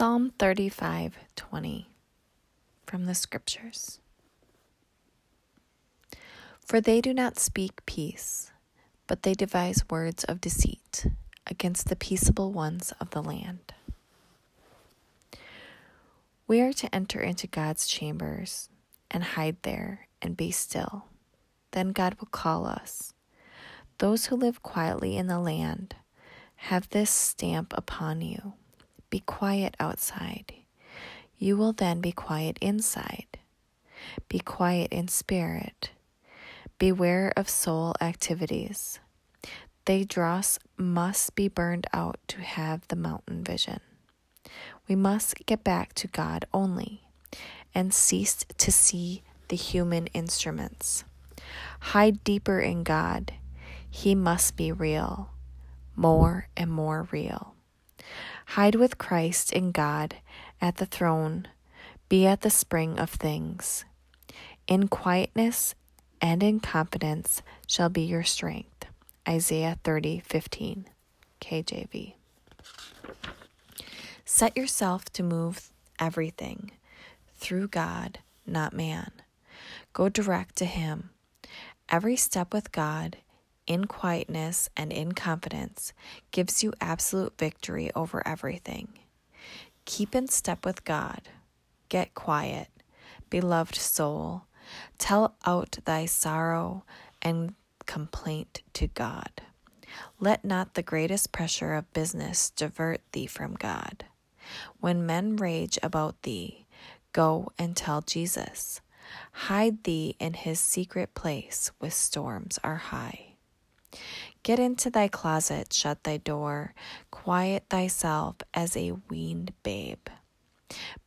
Psalm 35:20 from the scriptures. For they do not speak peace, but they devise words of deceit against the peaceable ones of the land. We are to enter into God's chambers and hide there and be still. Then God will call us. Those who live quietly in the land have this stamp upon you be quiet outside. You will then be quiet inside. Be quiet in spirit. Beware of soul activities. They dross must be burned out to have the mountain vision. We must get back to God only and cease to see the human instruments. Hide deeper in God. He must be real, more and more real. Hide with Christ in God at the throne. Be at the spring of things. In quietness and in confidence shall be your strength. Isaiah 30 15, KJV. Set yourself to move everything through God, not man. Go direct to Him. Every step with God in quietness and in confidence gives you absolute victory over everything. Keep in step with God. Get quiet, beloved soul. Tell out thy sorrow and complaint to God. Let not the greatest pressure of business divert thee from God. When men rage about thee, go and tell Jesus. Hide thee in his secret place with storms are high. Get into thy closet, shut thy door, quiet thyself as a weaned babe.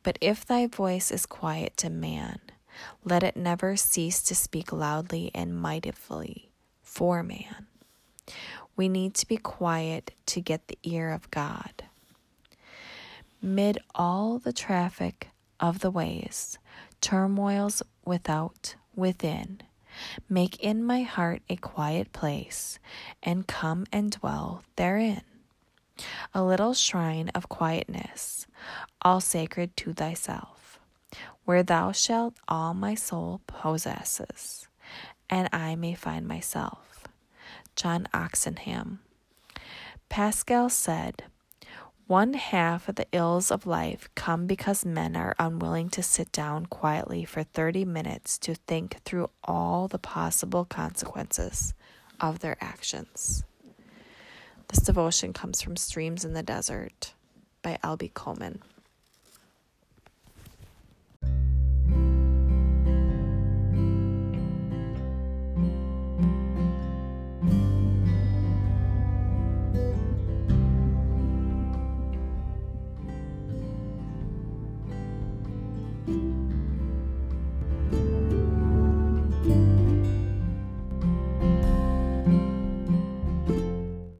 But if thy voice is quiet to man, let it never cease to speak loudly and mightily for man. We need to be quiet to get the ear of God. Mid all the traffic of the ways, turmoils without, within, Make in my heart a quiet place, and come and dwell therein. A little shrine of quietness, all sacred to thyself, where thou shalt all my soul possesses, and I may find myself. John Oxenham. Pascal said, one half of the ills of life come because men are unwilling to sit down quietly for 30 minutes to think through all the possible consequences of their actions. This devotion comes from Streams in the Desert by LB Cowman.